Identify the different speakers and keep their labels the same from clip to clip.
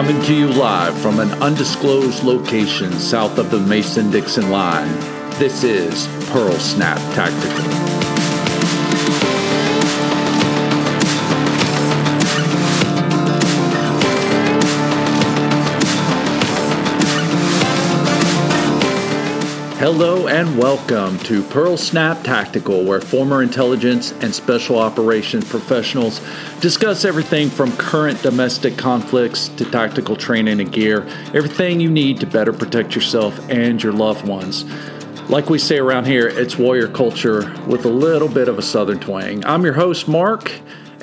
Speaker 1: Coming to you live from an undisclosed location south of the Mason Dixon line, this is Pearl Snap Tactical. Hello and welcome to Pearl Snap Tactical, where former intelligence and special operations professionals discuss everything from current domestic conflicts to tactical training and gear, everything you need to better protect yourself and your loved ones. Like we say around here, it's warrior culture with a little bit of a southern twang. I'm your host, Mark,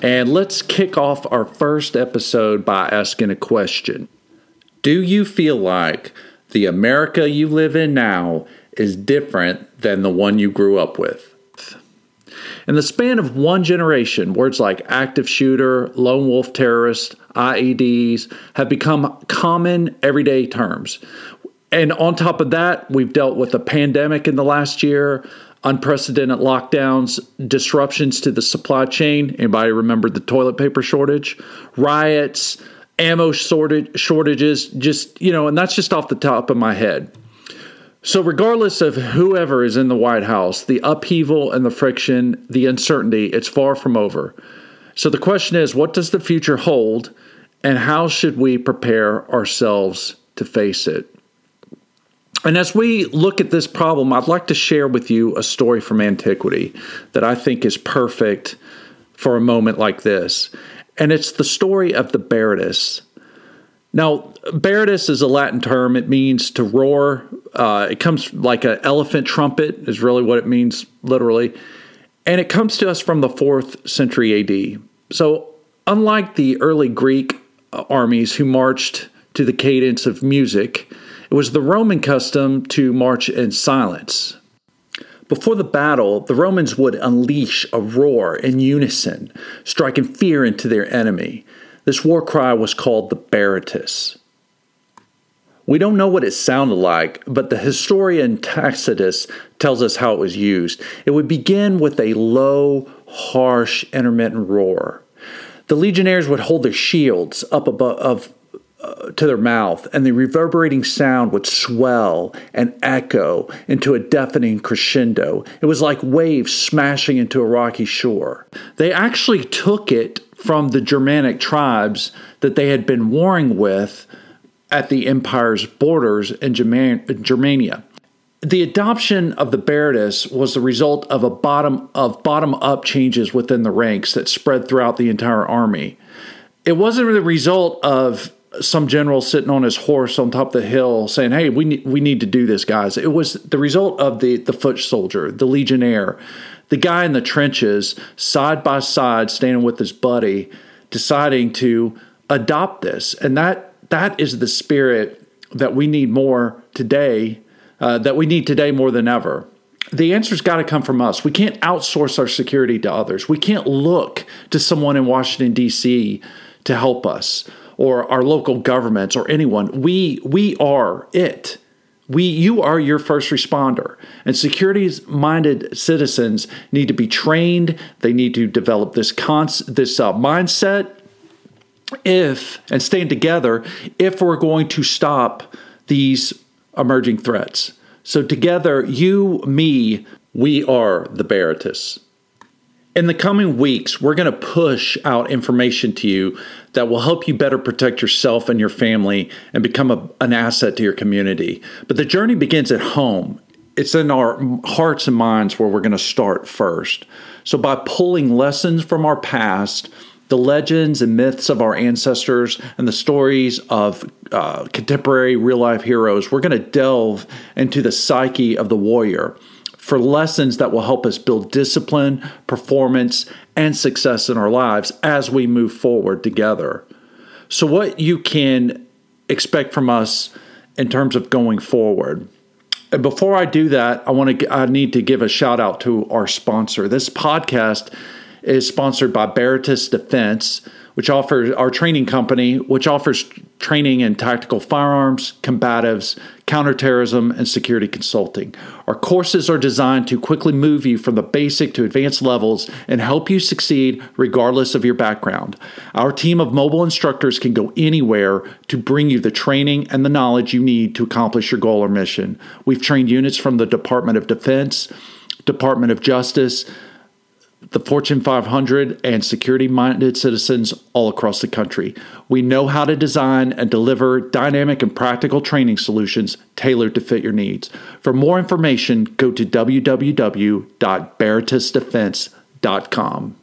Speaker 1: and let's kick off our first episode by asking a question Do you feel like the America you live in now is different than the one you grew up with. In the span of one generation, words like active shooter, lone wolf terrorist, IEDs have become common everyday terms. And on top of that, we've dealt with a pandemic in the last year, unprecedented lockdowns, disruptions to the supply chain. Anybody remember the toilet paper shortage? Riots, ammo shortage, shortages, just, you know, and that's just off the top of my head. So, regardless of whoever is in the White House, the upheaval and the friction, the uncertainty, it's far from over. So, the question is what does the future hold, and how should we prepare ourselves to face it? And as we look at this problem, I'd like to share with you a story from antiquity that I think is perfect for a moment like this. And it's the story of the Barritus. Now, Barritus is a Latin term. It means to roar. Uh, it comes like an elephant trumpet, is really what it means, literally. And it comes to us from the fourth century AD. So, unlike the early Greek uh, armies who marched to the cadence of music, it was the Roman custom to march in silence. Before the battle, the Romans would unleash a roar in unison, striking fear into their enemy. This war cry was called the Barritus. We don't know what it sounded like, but the historian Tacitus tells us how it was used. It would begin with a low, harsh, intermittent roar. The legionnaires would hold their shields up above uh, to their mouth, and the reverberating sound would swell and echo into a deafening crescendo. It was like waves smashing into a rocky shore. They actually took it from the Germanic tribes that they had been warring with at the empire's borders in Germania. The adoption of the Barritus was the result of a bottom of bottom up changes within the ranks that spread throughout the entire army. It wasn't the result of some general sitting on his horse on top of the hill saying, "Hey, we need, we need to do this, guys." It was the result of the the foot soldier, the legionnaire, the guy in the trenches, side by side, standing with his buddy, deciding to adopt this. And that that is the spirit that we need more today, uh, that we need today more than ever. The answer's got to come from us. We can't outsource our security to others. We can't look to someone in Washington, D.C. to help us or our local governments or anyone. We, we are it. We, you are your first responder, and security-minded citizens need to be trained. They need to develop this cons- this uh, mindset, if and stand together if we're going to stop these emerging threats. So together, you, me, we are the Barritus. In the coming weeks, we're going to push out information to you that will help you better protect yourself and your family and become a, an asset to your community. But the journey begins at home. It's in our hearts and minds where we're going to start first. So, by pulling lessons from our past, the legends and myths of our ancestors, and the stories of uh, contemporary real life heroes, we're going to delve into the psyche of the warrior for lessons that will help us build discipline, performance, and success in our lives as we move forward together. So, what you can expect from us in terms of going forward. And before I do that, I want to I need to give a shout out to our sponsor. This podcast is sponsored by Baratus Defense, which offers our training company, which offers training in tactical firearms, combatives, counterterrorism, and security consulting. Our courses are designed to quickly move you from the basic to advanced levels and help you succeed regardless of your background. Our team of mobile instructors can go anywhere to bring you the training and the knowledge you need to accomplish your goal or mission. We've trained units from the Department of Defense, Department of Justice, the Fortune 500 and security minded citizens all across the country. We know how to design and deliver dynamic and practical training solutions tailored to fit your needs. For more information, go to www.baratusdefense.com.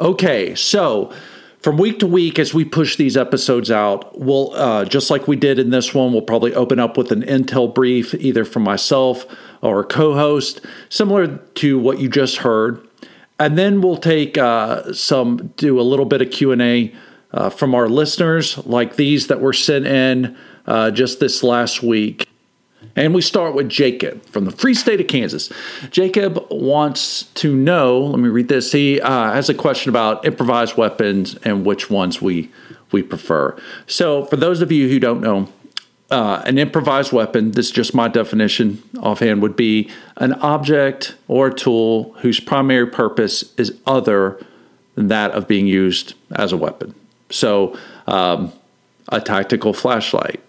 Speaker 1: Okay, so from week to week, as we push these episodes out, we'll, uh, just like we did in this one, we'll probably open up with an intel brief either from myself or a co host, similar to what you just heard and then we'll take uh, some do a little bit of q&a uh, from our listeners like these that were sent in uh, just this last week. And we start with jacob from the free state of kansas. Jacob wants to know let me read this. He uh, has a question about improvised weapons and which ones we we prefer. So for those of you who don't know uh, an improvised weapon, this is just my definition offhand, would be an object or a tool whose primary purpose is other than that of being used as a weapon. So, um, a tactical flashlight,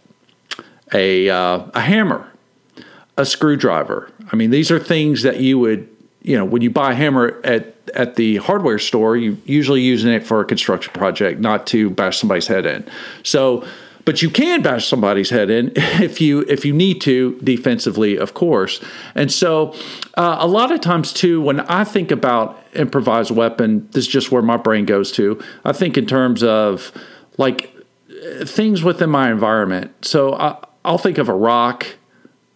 Speaker 1: a, uh, a hammer, a screwdriver. I mean, these are things that you would, you know, when you buy a hammer at, at the hardware store, you're usually using it for a construction project, not to bash somebody's head in. So, but you can bash somebody's head in if you if you need to defensively, of course. And so, uh, a lot of times too, when I think about improvised weapon, this is just where my brain goes to. I think in terms of like things within my environment. So I, I'll think of a rock.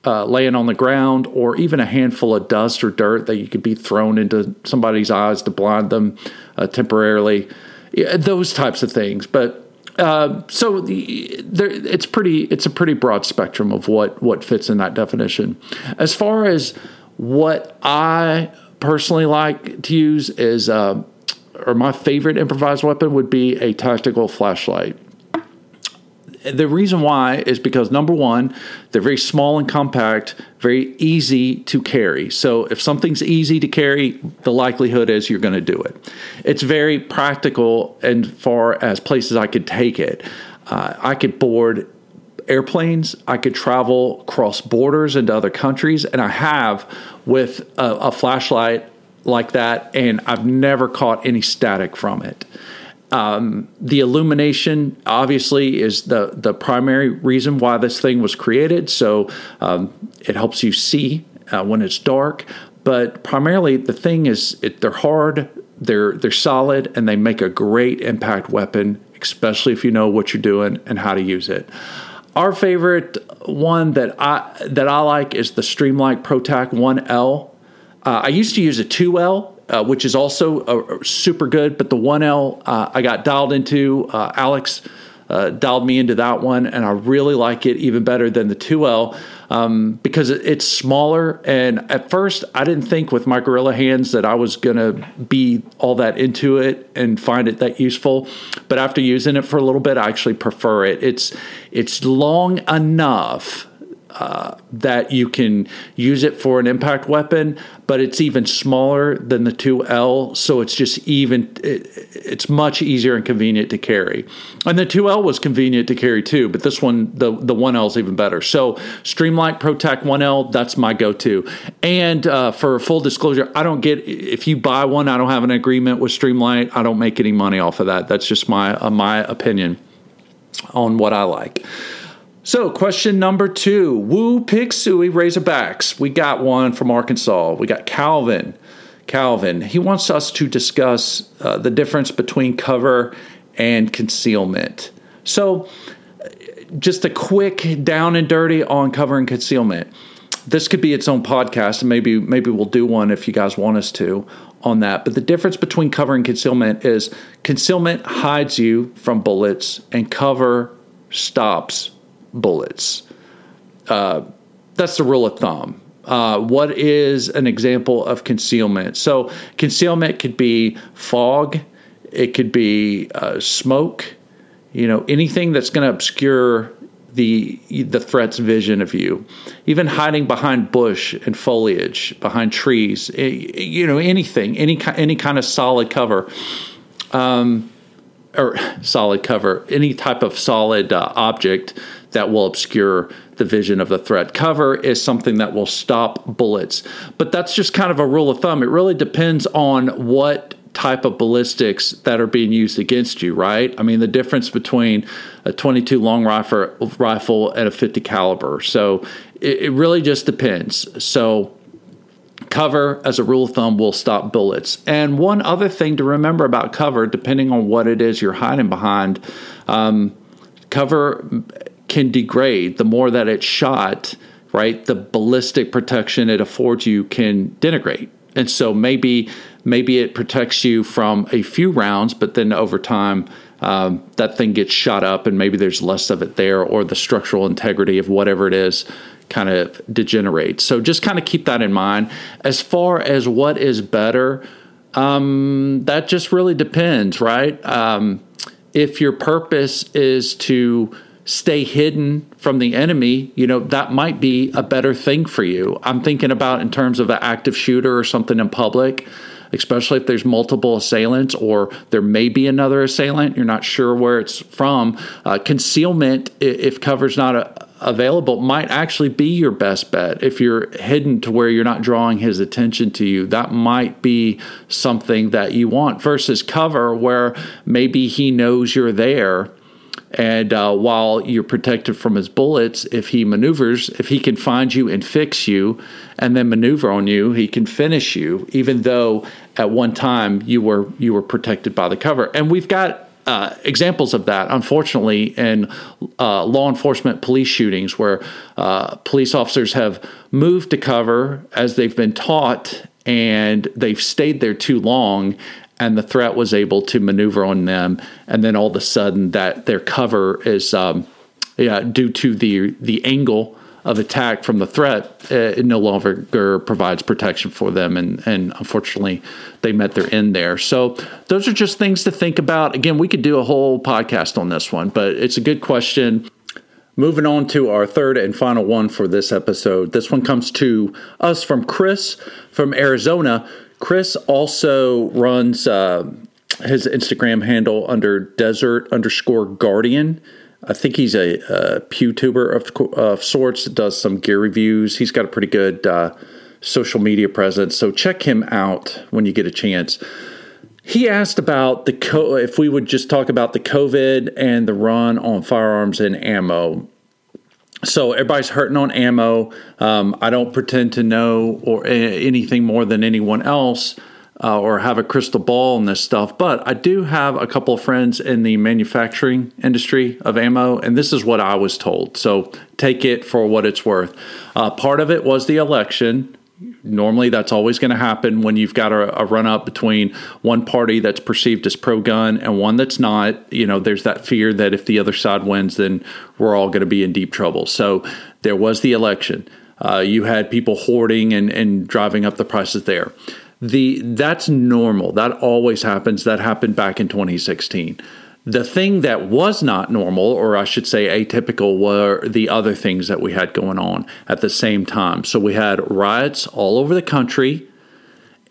Speaker 1: Uh, laying on the ground, or even a handful of dust or dirt that you could be thrown into somebody's eyes to blind them uh, temporarily. Yeah, those types of things. But uh, so the, there, it's pretty it's a pretty broad spectrum of what what fits in that definition. As far as what I personally like to use is, uh, or my favorite improvised weapon would be a tactical flashlight the reason why is because number one, they're very small and compact, very easy to carry. So if something's easy to carry, the likelihood is you're going to do it. It's very practical and far as places I could take it. Uh, I could board airplanes. I could travel cross borders into other countries, and I have with a, a flashlight like that, and I've never caught any static from it. Um, the illumination obviously is the the primary reason why this thing was created. So um, it helps you see uh, when it's dark. But primarily, the thing is it, they're hard, they're they're solid, and they make a great impact weapon, especially if you know what you're doing and how to use it. Our favorite one that I that I like is the Streamlight ProTac 1L. Uh, I used to use a 2L uh, which is also uh, super good. But the 1L uh, I got dialed into. Uh, Alex dialed me into that one, and I really like it even better than the 2L um, because it's smaller. And at first, I didn't think with my gorilla hands that I was going to be all that into it and find it that useful. But after using it for a little bit, I actually prefer it. It's it's long enough uh, that you can use it for an impact weapon, but it's even smaller than the 2L, so it's just even it, it's much easier and convenient to carry. And the 2L was convenient to carry too, but this one the the 1L is even better. So Streamlight ProTac 1L, that's my go-to. And uh, for full disclosure, I don't get if you buy one, I don't have an agreement with Streamlight. I don't make any money off of that. That's just my uh, my opinion on what I like. So, question number two Woo Sooie Razorbacks. We got one from Arkansas. We got Calvin. Calvin, he wants us to discuss uh, the difference between cover and concealment. So, just a quick down and dirty on cover and concealment. This could be its own podcast, and maybe maybe we'll do one if you guys want us to on that. But the difference between cover and concealment is concealment hides you from bullets, and cover stops bullets. Uh, that's the rule of thumb. Uh, what is an example of concealment? So, concealment could be fog, it could be uh, smoke, you know, anything that's going to obscure the the threat's vision of you. Even hiding behind bush and foliage, behind trees, eh, you know, anything, any any kind of solid cover. Um, or solid cover, any type of solid uh, object that will obscure the vision of the threat. Cover is something that will stop bullets, but that's just kind of a rule of thumb. It really depends on what type of ballistics that are being used against you, right? I mean, the difference between a 22 long rifle, rifle and a 50 caliber. So it, it really just depends. So cover, as a rule of thumb, will stop bullets. And one other thing to remember about cover, depending on what it is you're hiding behind, um, cover can degrade the more that it's shot. Right, the ballistic protection it affords you can denigrate, and so maybe maybe it protects you from a few rounds, but then over time um, that thing gets shot up, and maybe there's less of it there, or the structural integrity of whatever it is kind of degenerates. So just kind of keep that in mind. As far as what is better, um, that just really depends, right? Um, if your purpose is to stay hidden from the enemy, you know, that might be a better thing for you. I'm thinking about in terms of an active shooter or something in public, especially if there's multiple assailants or there may be another assailant, you're not sure where it's from. Uh, concealment, if cover's not a, available might actually be your best bet. If you're hidden to where you're not drawing his attention to you, that might be something that you want versus cover where maybe he knows you're there. And uh, while you're protected from his bullets, if he maneuvers, if he can find you and fix you and then maneuver on you, he can finish you, even though at one time you were you were protected by the cover. And we've got uh, examples of that, unfortunately, in uh, law enforcement police shootings where uh, police officers have moved to cover as they've been taught and they've stayed there too long and the threat was able to maneuver on them. And then all of a sudden that their cover is um, yeah, due to the the angle of attack from the threat, uh, it no longer provides protection for them. And, and unfortunately, they met their end there. So, those are just things to think about. Again, we could do a whole podcast on this one, but it's a good question. Moving on to our third and final one for this episode. This one comes to us from Chris from Arizona. Chris also runs uh, his Instagram handle under desert underscore guardian. I think he's a, a PewTuber of, of sorts. That does some gear reviews. He's got a pretty good uh, social media presence. So check him out when you get a chance. He asked about the co- if we would just talk about the COVID and the run on firearms and ammo. So everybody's hurting on ammo. Um, I don't pretend to know or anything more than anyone else uh, or have a crystal ball on this stuff, but I do have a couple of friends in the manufacturing industry of ammo, and this is what I was told. So take it for what it's worth. Uh, part of it was the election. Normally, that's always going to happen when you've got a, a run up between one party that's perceived as pro gun and one that's not. You know, there's that fear that if the other side wins, then we're all going to be in deep trouble. So there was the election. Uh, you had people hoarding and, and driving up the prices there the that's normal. That always happens. That happened back in 2016. The thing that was not normal, or I should say atypical, were the other things that we had going on at the same time. So we had riots all over the country,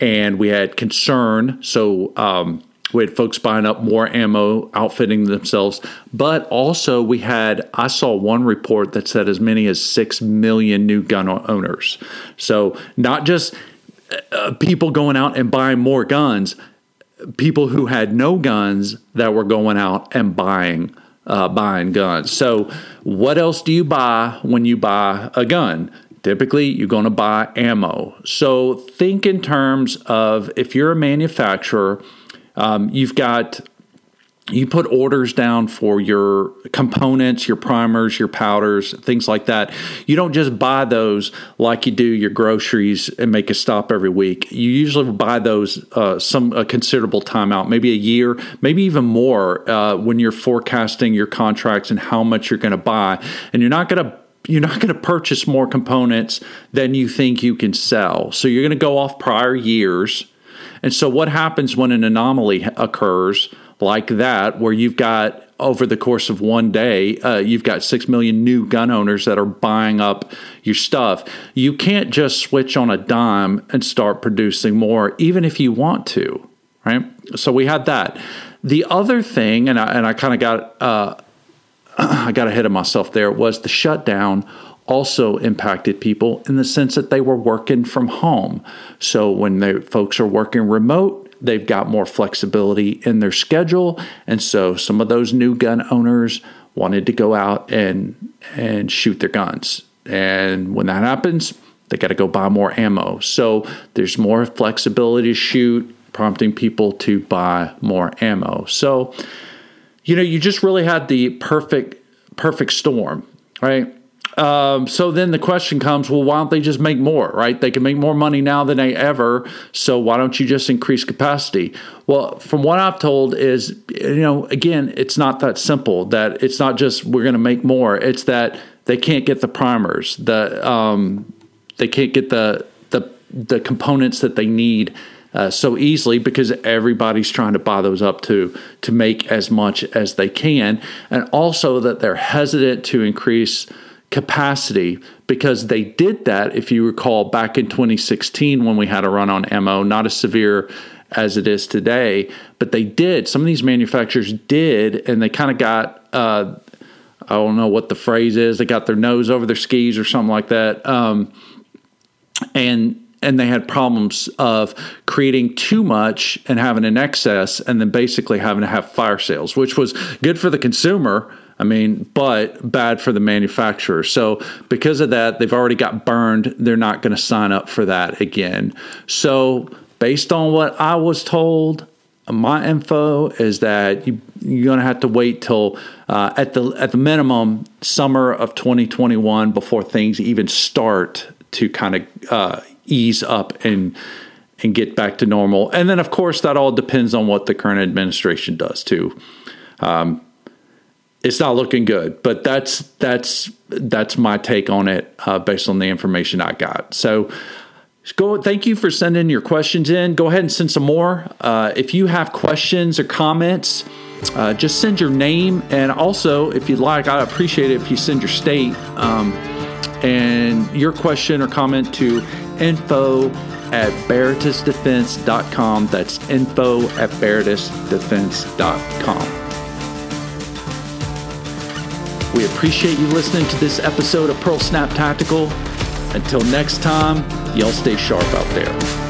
Speaker 1: and we had concern. So um, we had folks buying up more ammo, outfitting themselves, but also we had, I saw one report that said as many as 6 million new gun owners. So not just uh, people going out and buying more guns, people who had no guns that were going out and buying uh, buying guns. So, what else do you buy when you buy a gun? Typically, you're going to buy ammo. So, think in terms of if you're a manufacturer, um, you've got you put orders down for your components, your primers, your powders, things like that. You don't just buy those like you do your groceries and make a stop every week. You usually buy those uh, some a considerable time out, maybe a year, maybe even more uh, when you're forecasting your contracts and how much you're going to buy. And you're not going to you're not going to purchase more components than you think you can sell. So you're going to go off prior years. And so what happens when an anomaly occurs like that, where you've got over the course of one day, uh, you've got 6 million new gun owners that are buying up your stuff. You can't just switch on a dime and start producing more, even if you want to, right? So we had that. The other thing, and I, and I kind of got, uh, I got ahead of myself there, was the shutdown also impacted people in the sense that they were working from home. So when the folks are working remote, they've got more flexibility in their schedule, and so some of those new gun owners wanted to go out and and shoot their guns. And when that happens, they got to go buy more ammo. So there's more flexibility to shoot, prompting people to buy more ammo. So you know, you just really had the perfect perfect storm, right? Um, so then the question comes, well, why don't they just make more, right? They can make more money now than they ever. So why don't you just increase capacity? Well, from what I've told is, you know, again, it's not that simple. That it's not just we're going to make more. It's that they can't get the primers. The um, they can't get the the the components that they need uh, so easily because everybody's trying to buy those up to to make as much as they can, and also that they're hesitant to increase capacity because they did that, if you recall, back in 2016 when we had a run on ammo, not as severe as it is today, but they did. Some of these manufacturers did, and they kind of got, uh, I don't know what the phrase is, they got their nose over their skis or something like that. Um, and and they had problems of creating too much and having an excess and then basically having to have fire sales which was good for the consumer I mean, but bad for the manufacturer. So because of that, they've already got burned. They're not going to sign up for that again. So based on what I was told, my info is that you, are going to have to wait till uh, at the at the minimum summer of 2021 before things even start to kind of uh, ease up and and get back to normal. And then, of course, that all depends on what the current administration does too. Um, it's not looking good. But that's that's that's my take on it uh, based on the information I got. So. Go. Thank you for sending your questions in. Go ahead and send some more. Uh, if you have questions or comments, uh, just send your name and also, if you'd like, I'd appreciate it if you send your state um, and your question or comment to info at veritasdefense.com. That's info at veritasdefense.com. We appreciate you listening to this episode of Pearl Snap Tactical. Until next time, y'all stay sharp out there.